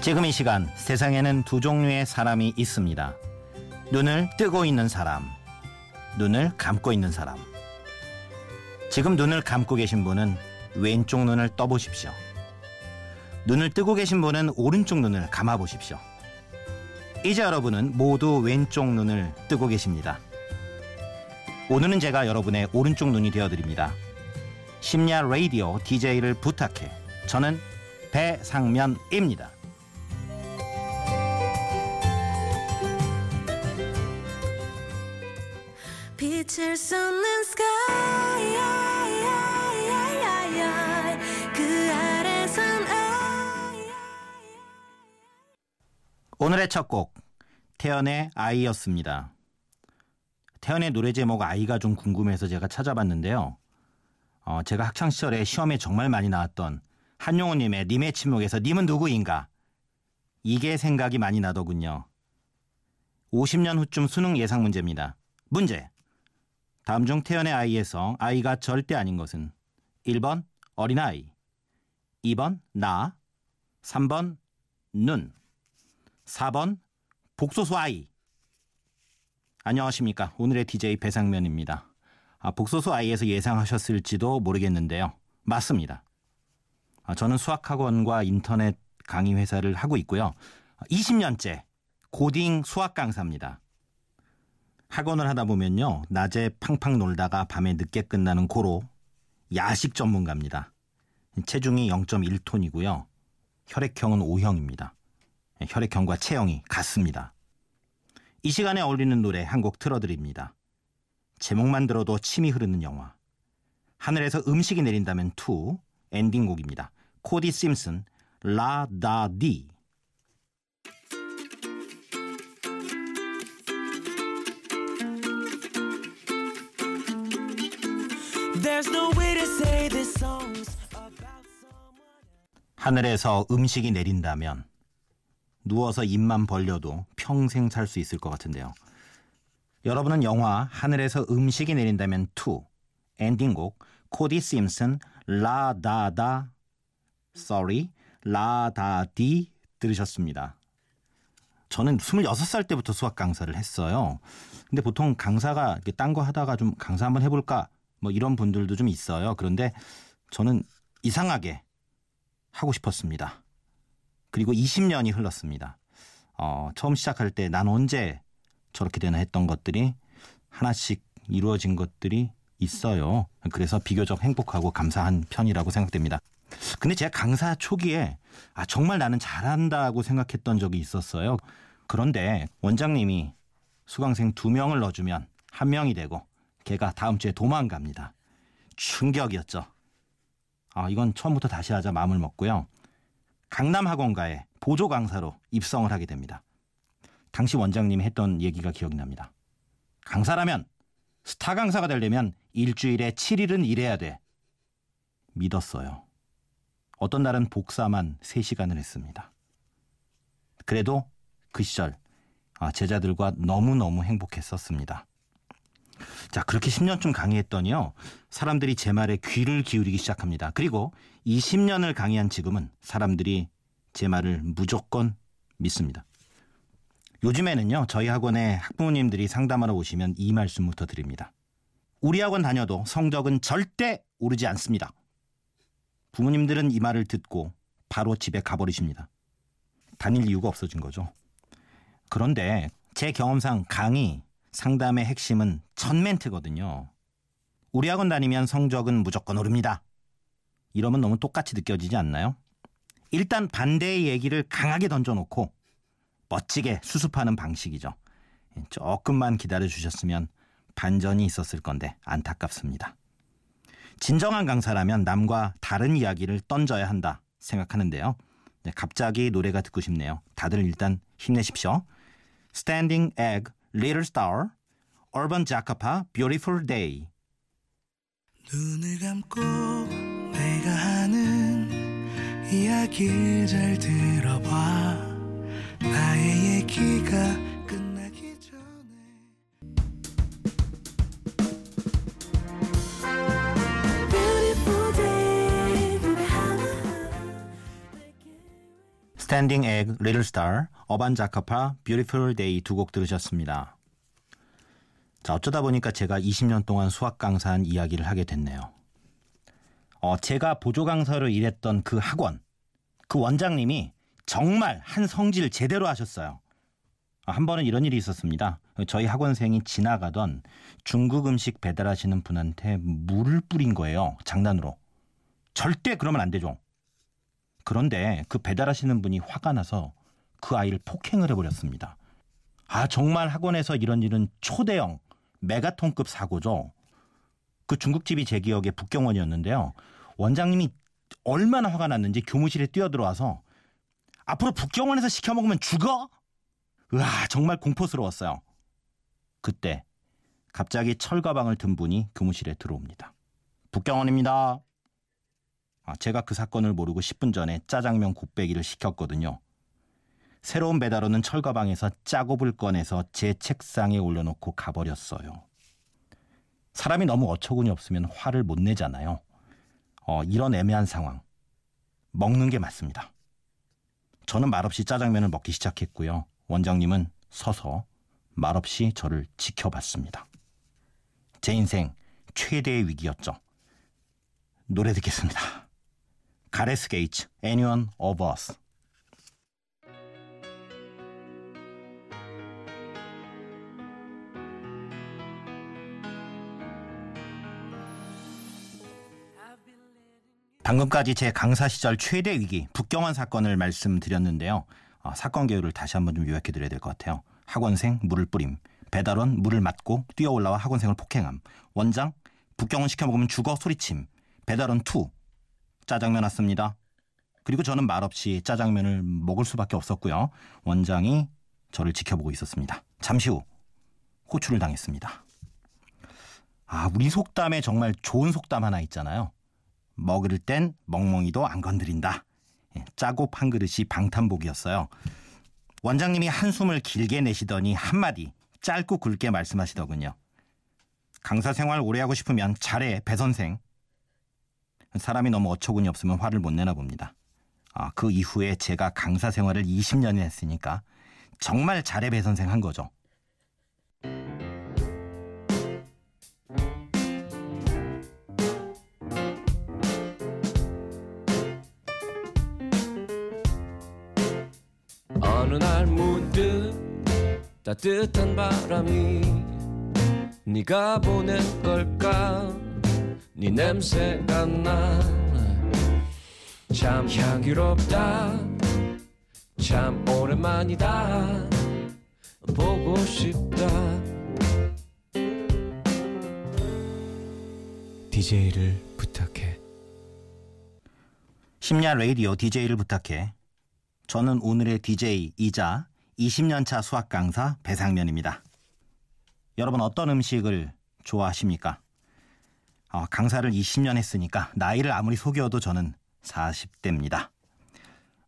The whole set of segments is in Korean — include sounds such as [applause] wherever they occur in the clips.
지금 이 시간 세상에는 두 종류의 사람이 있습니다. 눈을 뜨고 있는 사람, 눈을 감고 있는 사람. 지금 눈을 감고 계신 분은 왼쪽 눈을 떠보십시오. 눈을 뜨고 계신 분은 오른쪽 눈을 감아 보십시오. 이제 여러분은 모두 왼쪽 눈을 뜨고 계십니다. 오늘은 제가 여러분의 오른쪽 눈이 되어드립니다. 심야 라디오 DJ를 부탁해. 저는 배상면입니다. 오늘의 첫 곡 태연의 아이였습니다. 태연의 노래 제목 아이가 좀 궁금해서 제가 찾아봤는데요. 어, 제가 학창 시절에 시험에 정말 많이 나왔던 한용우님의 님의 침묵에서 님은 누구인가 이게 생각이 많이 나더군요. 50년 후쯤 수능 예상 문제입니다. 문제. 다음 중 태연의 아이에서 아이가 절대 아닌 것은 1번 어린아이, 2번 나, 3번 눈, 4번 복소수 아이. 안녕하십니까. 오늘의 DJ 배상면입니다. 아, 복소수 아이에서 예상하셨을지도 모르겠는데요. 맞습니다. 아, 저는 수학학원과 인터넷 강의 회사를 하고 있고요. 20년째 고딩 수학 강사입니다. 학원을 하다 보면요. 낮에 팡팡 놀다가 밤에 늦게 끝나는 고로 야식 전문가입니다. 체중이 0.1톤이고요. 혈액형은 O형입니다. 혈액형과 체형이 같습니다. 이 시간에 어울리는 노래 한 곡 틀어드립니다. 제목만 들어도 침이 흐르는 영화. 하늘에서 음식이 내린다면 2 엔딩곡입니다. 코디 심슨 라다디 하늘에서 음식이 내린다면 누워서 입만 벌려도 평생 살 수 있을 것 같은데요. 여러분은 영화 하늘에서 음식이 내린다면 2 엔딩곡 코디 심슨 라다다 sorry 라다디 들으셨습니다. 저는 26살 때부터 수학 강사를 했어요. 근데 보통 강사가 딴 거 하다가 좀 강사 한번 해볼까 뭐 이런 분들도 좀 있어요. 그런데 저는 이상하게 하고 싶었습니다. 그리고 20년이 흘렀습니다. 어, 처음 시작할 때 난 언제 저렇게 되나 했던 것들이 하나씩 이루어진 것들이 있어요. 그래서 비교적 행복하고 감사한 편이라고 생각됩니다. 근데 제가 강사 초기에 아, 정말 나는 잘한다고 생각했던 적이 있었어요. 그런데 원장님이 수강생 두 명을 넣어주면 한 명이 되고 걔가 다음 주에 도망갑니다. 충격이었죠. 아, 이건 처음부터 다시 하자 마음을 먹고요. 강남 학원가에 보조 강사로 입성을 하게 됩니다. 당시 원장님이 했던 얘기가 기억이 납니다. 강사라면 스타 강사가 되려면 일주일에 7일은 일해야 돼. 믿었어요. 어떤 날은 복사만 3시간을 했습니다. 그래도 그 시절 아, 제자들과 너무너무 행복했었습니다. 자, 그렇게 10년쯤 강의했더니요. 사람들이 제 말에 귀를 기울이기 시작합니다. 그리고 20년을 강의한 지금은 사람들이 제 말을 무조건 믿습니다. 요즘에는요. 저희 학원에 학부모님들이 상담하러 오시면 이 말씀부터 드립니다. 우리 학원 다녀도 성적은 절대 오르지 않습니다. 부모님들은 이 말을 듣고 바로 집에 가버리십니다. 다닐 이유가 없어진 거죠. 그런데 제 경험상 강의, 상담의 핵심은 첫 멘트거든요. 우리 학원 다니면 성적은 무조건 오릅니다. 이러면 너무 똑같이 느껴지지 않나요? 일단 반대의 얘기를 강하게 던져놓고 멋지게 수습하는 방식이죠. 조금만 기다려 주셨으면 반전이 있었을 건데 안타깝습니다. 진정한 강사라면 남과 다른 이야기를 던져야 한다 생각하는데요. 네, 갑자기 노래가 듣고 싶네요. 다들 일단 힘내십시오. Standing Egg, Little Star, Urban Jacopa, Beautiful Day. 눈을 감고 내가 하는 이야기를 잘 들어봐 나의 얘기가 스탠딩 에그, Little Star, 어반 자카파, Beautiful Day 두 곡 들으셨습니다. 자, 어쩌다 보니까 제가 20년 동안 수학 강사한 이야기를 하게 됐네요. 어, 제가 보조 강사로 일했던 그 학원, 그 원장님이 정말 한 성질 제대로 하셨어요. 아, 한 번은 이런 일이 있었습니다. 저희 학원생이 지나가던 중국 음식 배달하시는 분한테 물을 뿌린 거예요. 장난으로. 절대 그러면 안 되죠. 그런데 그 배달하시는 분이 화가 나서 그 아이를 폭행을 해버렸습니다. 아, 정말 학원에서 이런 일은 초대형 메가톤급 사고죠. 그 중국집이 제 기억에 북경원이었는데요. 원장님이 얼마나 화가 났는지 교무실에 뛰어들어와서 앞으로 북경원에서 시켜 먹으면 죽어? 으아, 정말 공포스러웠어요. 그때 갑자기 철가방을 든 분이 교무실에 들어옵니다. 북경원입니다. 아, 제가 그 사건을 모르고 10분 전에 짜장면 곱빼기를 시켰거든요. 새로운 배달원은 철가방에서 짜고을 꺼내서 제 책상에 올려놓고 가버렸어요. 사람이 너무 어처구니 없으면 화를 못 내잖아요. 어, 이런 애매한 상황. 먹는 게 맞습니다. 저는 말없이 짜장면을 먹기 시작했고요. 원장님은 서서 말없이 저를 지켜봤습니다. 제 인생 최대의 위기였죠. 노래 듣겠습니다. 가레스 게이츠, Anyone of Us. 방금까지 제 강사 시절 최대 위기 북경환 사건을 말씀드렸는데요. 어, 사건 개요를 다시 한번 좀 요약해 드려야 될 것 같아요. 학원생 물을 뿌림, 배달원 물을 맞고 뛰어 올라와 학원생을 폭행함, 원장 북경원 시켜 먹으면 죽어 소리침, 배달원 투 짜장면 왔습니다. 그리고 저는 말없이 짜장면을 먹을 수밖에 없었고요. 원장이 저를 지켜보고 있었습니다. 잠시 후 호출을 당했습니다. 아, 우리 속담에 정말 좋은 속담 하나 있잖아요. 먹을 땐 멍멍이도 안 건드린다. 예, 짜고 판 그릇이 방탄복이었어요. 원장님이 한숨을 길게 내시더니 한마디 짧고 굵게 말씀하시더군요. 강사 생활 오래 하고 싶으면 잘해, 배 선생. 사람이 너무 어처구니 없으면 화를 못 내나 봅니다. 아, 그 이후에 제가 강사 생활을 20년을 했으니까 정말 잘해, 배 선생 한 거죠. 어느 날 문득 따뜻한 바람이 네가 보낸 걸까 네 냄새가 나참 향기롭다 참 오랜만이다 보고 싶다 DJ를 부탁해. 심야 라디오 DJ를 부탁해. 저는 오늘의 DJ이자 20년차 수학 강사 배상면입니다. 여러분 어떤 음식을 좋아하십니까? 어, 강사를 20년 했으니까 나이를 아무리 속여도 저는 40대입니다.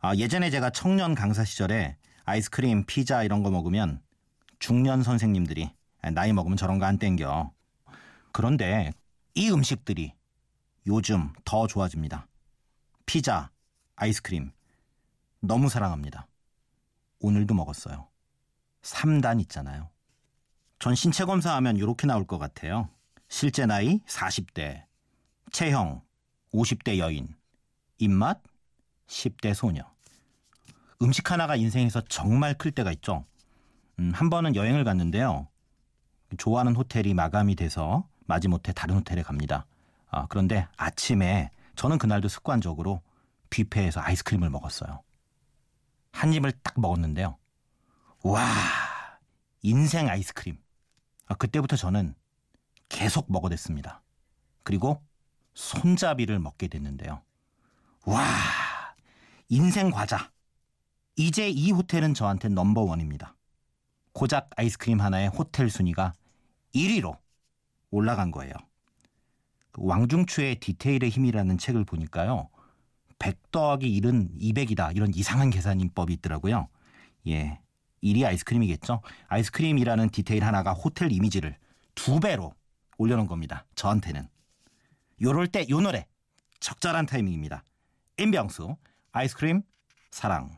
아, 예전에 제가 청년 강사 시절에 아이스크림, 피자 이런 거 먹으면 중년 선생님들이 나이 먹으면 저런 거 안 땡겨. 그런데 이 음식들이 요즘 더 좋아집니다. 피자, 아이스크림 너무 사랑합니다. 오늘도 먹었어요. 3단 있잖아요. 전 신체 검사하면 이렇게 나올 것 같아요. 실제 나이 40대, 체형 50대 여인, 입맛 10대 소녀. 음식 하나가 인생에서 정말 클 때가 있죠. 음, 한 번은 여행을 갔는데요. 좋아하는 호텔이 마감이 돼서 마지못해 다른 호텔에 갑니다. 아, 그런데 아침에 저는 그날도 습관적으로 뷔페에서 아이스크림을 먹었어요. 한 입을 딱 먹었는데요. 와, 인생 아이스크림. 아, 그때부터 저는 계속 먹어댔습니다. 그리고 손잡이를 먹게 됐는데요. 와, 인생 과자. 이제 이 호텔은 저한테 넘버원입니다. 고작 아이스크림 하나의 호텔 순위가 1위로 올라간 거예요. 그 왕중추의 디테일의 힘이라는 책을 보니까요. 100 더하기 1은 200이다. 이런 이상한 계산인법이 있더라고요. 예. 1위 아이스크림이겠죠. 아이스크림이라는 디테일 하나가 호텔 이미지를 두 배로 올려놓은 겁니다. 저한테는. 요럴 때 요 노래 적절한 타이밍입니다. 임병수 아이스크림 사랑.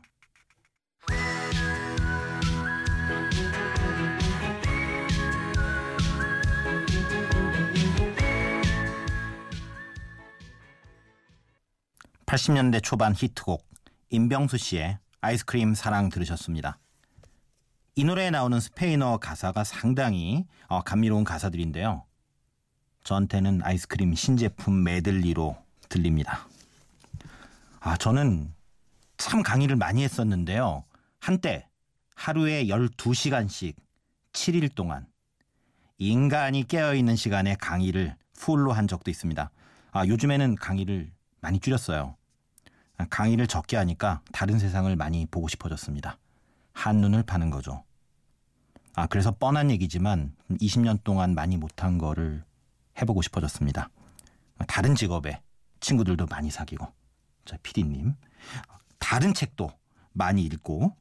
(80년대) 초반 히트곡 임병수 씨의 아이스크림 사랑 들으셨습니다. 이 노래에 나오는 스페인어 가사가 상당히 어, 감미로운 가사들인데요. 저한테는 아이스크림 신제품 메들리로 들립니다. 아, 저는 참 강의를 많이 했었는데요. 한때 하루에 12시간씩 7일 동안 인간이 깨어있는 시간에 강의를 풀로 한 적도 있습니다. 아, 요즘에는 강의를 많이 줄였어요. 아, 강의를 적게 하니까 다른 세상을 많이 보고 싶어졌습니다. 한눈을 파는 거죠. 아, 그래서 뻔한 얘기지만 20년 동안 많이 못한 거를 해보고 싶어졌습니다. 다른 직업에 친구들도 많이 사귀고, 저 피디님, 다른 책도 많이 읽고,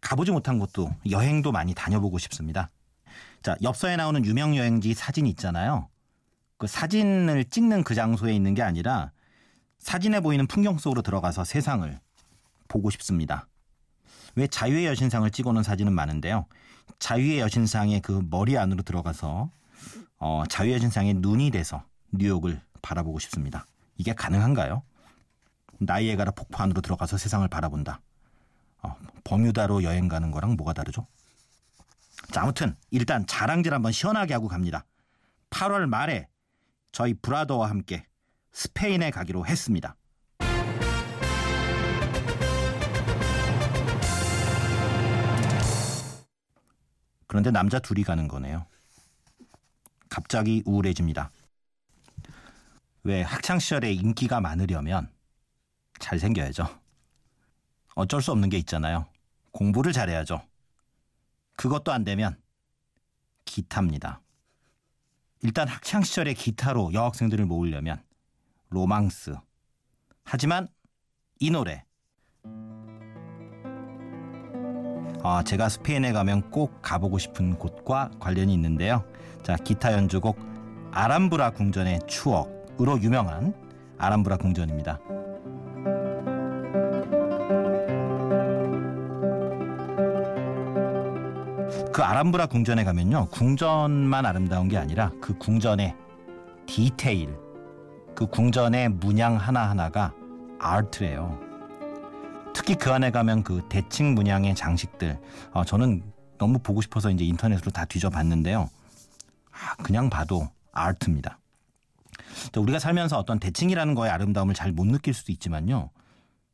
가보지 못한 곳도 여행도 많이 다녀보고 싶습니다. 자, 엽서에 나오는 유명 여행지 사진 있잖아요. 그 사진을 찍는 그 장소에 있는 게 아니라 사진에 보이는 풍경 속으로 들어가서 세상을 보고 싶습니다. 왜 자유의 여신상을 찍어놓은 사진은 많은데요. 자유의 여신상의 그 머리 안으로 들어가서 어, 자유의 여신상의 눈이 돼서 뉴욕을 바라보고 싶습니다. 이게 가능한가요? 나이에 가라 폭포 안으로 들어가서 세상을 바라본다. 어, 버뮤다로 여행 가는 거랑 뭐가 다르죠? 자, 아무튼 일단 자랑질 한번 시원하게 하고 갑니다. 8월 말에 저희 브라더와 함께 스페인에 가기로 했습니다. 그런데 남자 둘이 가는 거네요. 갑자기 우울해집니다. 왜 학창 시절에 인기가 많으려면 잘생겨야죠. 어쩔 수 없는 게 있잖아요. 공부를 잘해야죠. 그것도 안 되면 기타입니다. 일단 학창 시절에 기타로 여학생들을 모으려면 로망스. 하지만 이 노래 아, 제가 스페인에 가면 꼭 가보고 싶은 곳과 관련이 있는데요. 자, 기타 연주곡 아람브라 궁전의 추억으로 유명한 아람브라 궁전입니다. 그 아람브라 궁전에 가면요. 궁전만 아름다운 게 아니라 그 궁전의 디테일, 그 궁전의 문양 하나하나가 아트래요. 특히 그 안에 가면 그 대칭 문양의 장식들, 어, 저는 너무 보고 싶어서 이제 인터넷으로 다 뒤져봤는데요. 아, 그냥 봐도 아트입니다. 우리가 살면서 어떤 대칭이라는 거의 아름다움을 잘 못 느낄 수도 있지만요.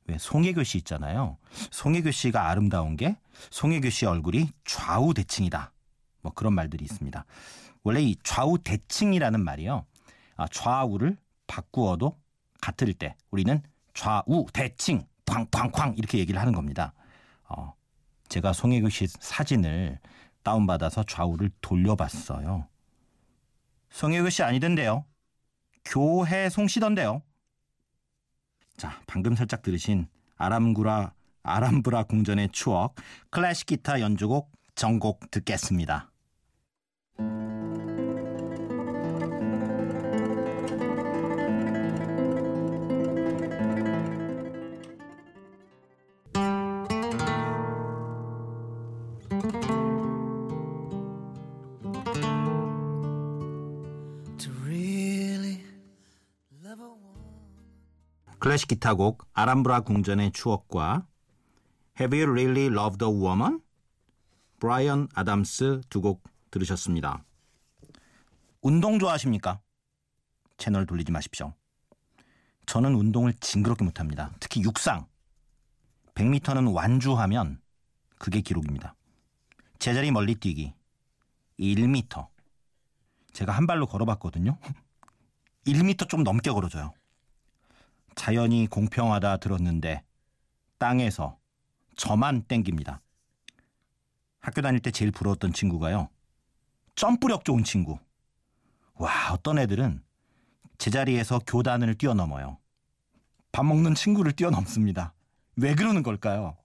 왜 송혜교 씨 있잖아요. 송혜교 씨가 아름다운 게 송혜교 씨 얼굴이 좌우 대칭이다. 뭐 그런 말들이 있습니다. 원래 이 좌우 대칭이라는 말이요. 아, 좌우를 바꾸어도 같을 때 우리는 좌우 대칭 쾅쾅쾅 이렇게 얘기를 하는 겁니다. 어, 제가 송혜교 씨 사진을 다운받아서 좌우를 돌려봤어요. 송혜교 씨 아니던데요. 교회 송 씨던데요. 자, 방금 살짝 들으신 아람구라 아람브라 궁전의 추억 클래식 기타 연주곡 전곡 듣겠습니다. 기타곡 아람브라 궁전의 추억과 Have You Really Loved a Woman? 브라이언 아담스 두 곡 들으셨습니다. 운동 좋아하십니까? 채널 돌리지 마십시오. 저는 운동을 징그럽게 못합니다. 특히 육상. 100m는 완주하면 그게 기록입니다. 제자리 멀리 뛰기 1m. 제가 한 발로 걸어봤거든요. [laughs] 1m 좀 넘게 걸어줘요. 자연이 공평하다 들었는데 땅에서 저만 땡깁니다. 학교 다닐 때 제일 부러웠던 친구가요. 점프력 좋은 친구. 와, 어떤 애들은 제자리에서 교단을 뛰어넘어요. 밥 먹는 친구를 뛰어넘습니다. 왜 그러는 걸까요?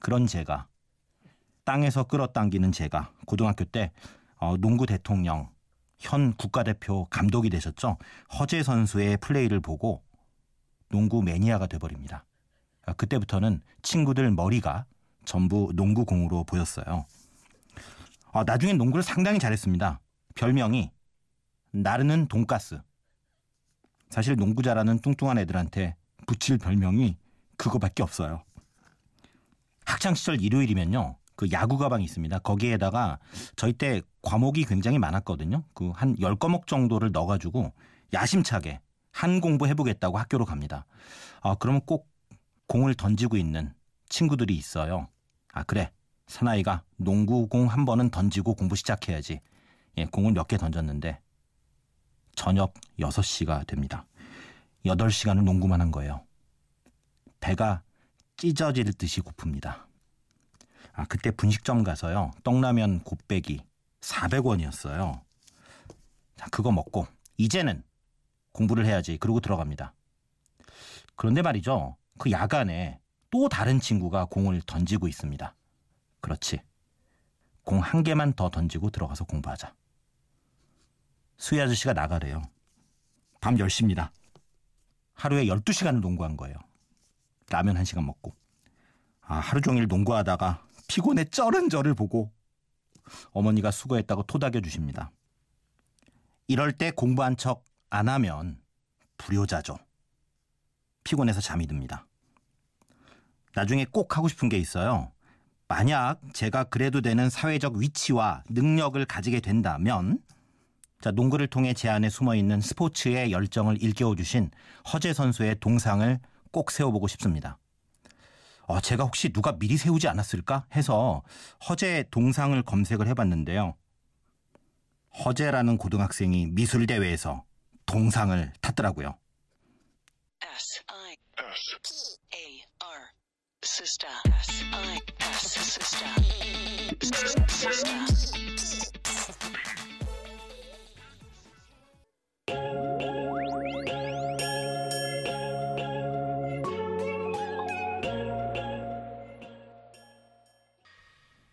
그런 제가 땅에서 끌어당기는 제가 고등학교 때 어, 농구 대통령 현 국가대표 감독이 되셨죠. 허재 선수의 플레이를 보고 농구 매니아가 돼버립니다. 아, 그때부터는 친구들 머리가 전부 농구공으로 보였어요. 아, 나중엔 농구를 상당히 잘했습니다. 별명이 나르는 돈가스. 사실 농구 잘하는 뚱뚱한 애들한테 붙일 별명이 그거밖에 없어요. 학창 시절 일요일이면요. 그 야구 가방이 있습니다. 거기에다가 저희 때 과목이 굉장히 많았거든요. 그 한 10과목 정도를 넣어 가지고 야심차게 한 공부 해보겠다고 학교로 갑니다. 아, 그러면 꼭 공을 던지고 있는 친구들이 있어요. 아, 그래. 사나이가 농구공 한 번은 던지고 공부 시작해야지. 예, 공을 몇 개 던졌는데 저녁 6시가 됩니다. 8시간을 농구만 한 거예요. 배가 찢어질 듯이 고픕니다. 아, 그때 분식점 가서요. 떡라면 곱빼기 400원이었어요. 자, 그거 먹고 이제는 공부를 해야지. 그러고 들어갑니다. 그런데 말이죠. 그 야간에 또 다른 친구가 공을 던지고 있습니다. 그렇지. 공 한 개만 더 던지고 들어가서 공부하자. 수희 아저씨가 나가래요. 밤 10시입니다. 하루에 12시간을 농구한 거예요. 라면 한 시간 먹고. 아, 하루 종일 농구하다가 피곤해 쩔은 저를 보고 어머니가 수고했다고 토닥여 주십니다. 이럴 때 공부한 척 안 하면 불효자죠. 피곤해서 잠이 듭니다. 나중에 꼭 하고 싶은 게 있어요. 만약 제가 그래도 되는 사회적 위치와 능력을 가지게 된다면 자, 농구를 통해 제 안에 숨어 있는 스포츠의 열정을 일깨워 주신 허재 선수의 동상을 꼭 세워보고 싶습니다. 어, 제가 혹시 누가 미리 세우지 않았을까 해서 허재 동상을 검색을 해봤는데요. 허재라는 고등학생이 미술 대회에서 동상을 탔더라고요.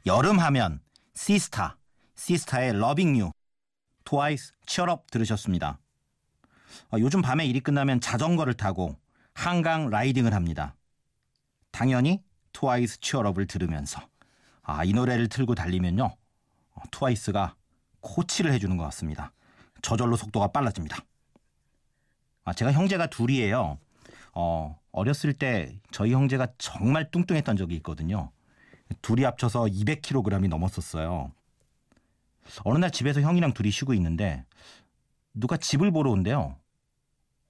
여름 하면 시스타, 시스타의 Loving U, 트와이스 Cheer Up 들으셨습니다. 어, 요즘 밤에 일이 끝나면 자전거를 타고 한강 라이딩을 합니다. 당연히 트와이스 Cheer Up을 들으면서 아, 이 노래를 틀고 달리면요. 어, 트와이스가 코치를 해주는 것 같습니다. 저절로 속도가 빨라집니다. 아, 제가 형제가 둘이에요. 어, 어렸을 때 저희 형제가 정말 뚱뚱했던 적이 있거든요. 둘이 합쳐서 200kg이 넘었었어요. 어느 날 집에서 형이랑 둘이 쉬고 있는데 누가 집을 보러 온대요.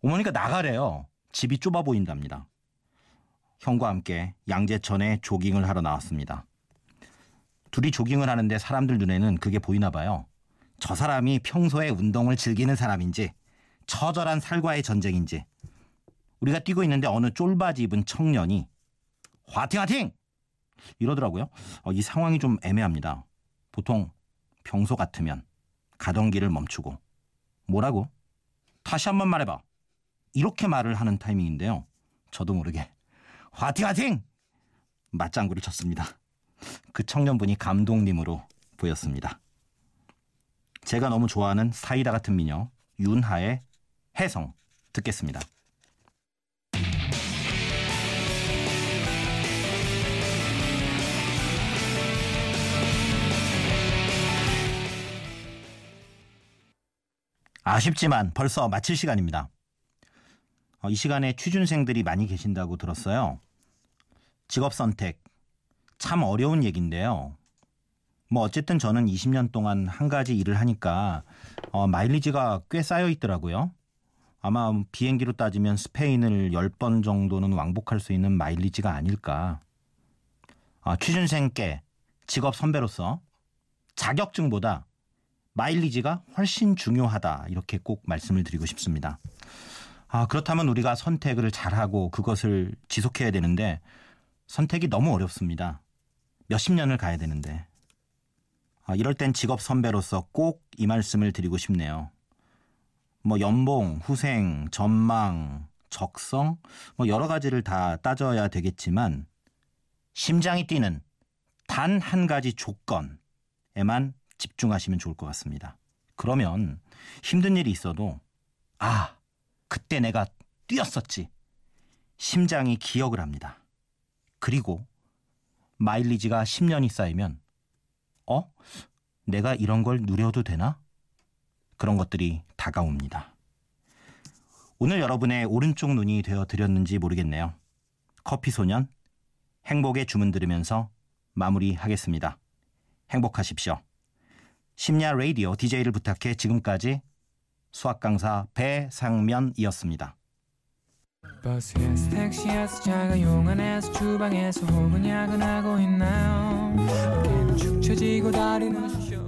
어머니가 나가래요. 집이 좁아 보인답니다. 형과 함께 양재천에 조깅을 하러 나왔습니다. 둘이 조깅을 하는데 사람들 눈에는 그게 보이나 봐요. 저 사람이 평소에 운동을 즐기는 사람인지 처절한 살과의 전쟁인지 우리가 뛰고 있는데 어느 쫄바지 입은 청년이 화팅 화팅 이러더라고요. 어, 이 상황이 좀 애매합니다. 보통 평소 같으면 가던 길을 멈추고 뭐라고? 다시 한 번 말해봐. 이렇게 말을 하는 타이밍인데요. 저도 모르게 화팅 화팅 맞장구를 쳤습니다. 그 청년분이 감독님으로 보였습니다. 제가 너무 좋아하는 사이다 같은 미녀 윤하의 해성 듣겠습니다. 아쉽지만 벌써 마칠 시간입니다. 어, 이 시간에 취준생들이 많이 계신다고 들었어요. 직업 선택 참 어려운 얘기인데요. 뭐 어쨌든 저는 20년 동안 한 가지 일을 하니까 어, 마일리지가 꽤 쌓여 있더라고요. 아마 비행기로 따지면 스페인을 10번 정도는 왕복할 수 있는 마일리지가 아닐까. 아, 취준생께 직업 선배로서 자격증보다 마일리지가 훨씬 중요하다. 이렇게 꼭 말씀을 드리고 싶습니다. 아, 그렇다면 우리가 선택을 잘하고 그것을 지속해야 되는데 선택이 너무 어렵습니다. 몇십 년을 가야 되는데. 아, 이럴 땐 직업 선배로서 꼭 이 말씀을 드리고 싶네요. 뭐 연봉, 후생, 전망, 적성 뭐 여러 가지를 다 따져야 되겠지만 심장이 뛰는 단 한 가지 조건에만 집중하시면 좋을 것 같습니다. 그러면 힘든 일이 있어도 아, 그때 내가 뛰었었지. 심장이 기억을 합니다. 그리고 마일리지가 10년이 쌓이면 어? 내가 이런 걸 누려도 되나? 그런 것들이 다가옵니다. 오늘 여러분의 오른쪽 눈이 되어 드렸는지 모르겠네요. 커피 소년 행복의 주문 들으면서 마무리하겠습니다. 행복하십시오. 심야 라디오 DJ를 부탁해 지금까지 수학 강사 배상면이었습니다. 버스에서 택시에서 자가용안에서 주방에서 혹은 야근하고 있나요 어깨는 축 처지고 다리는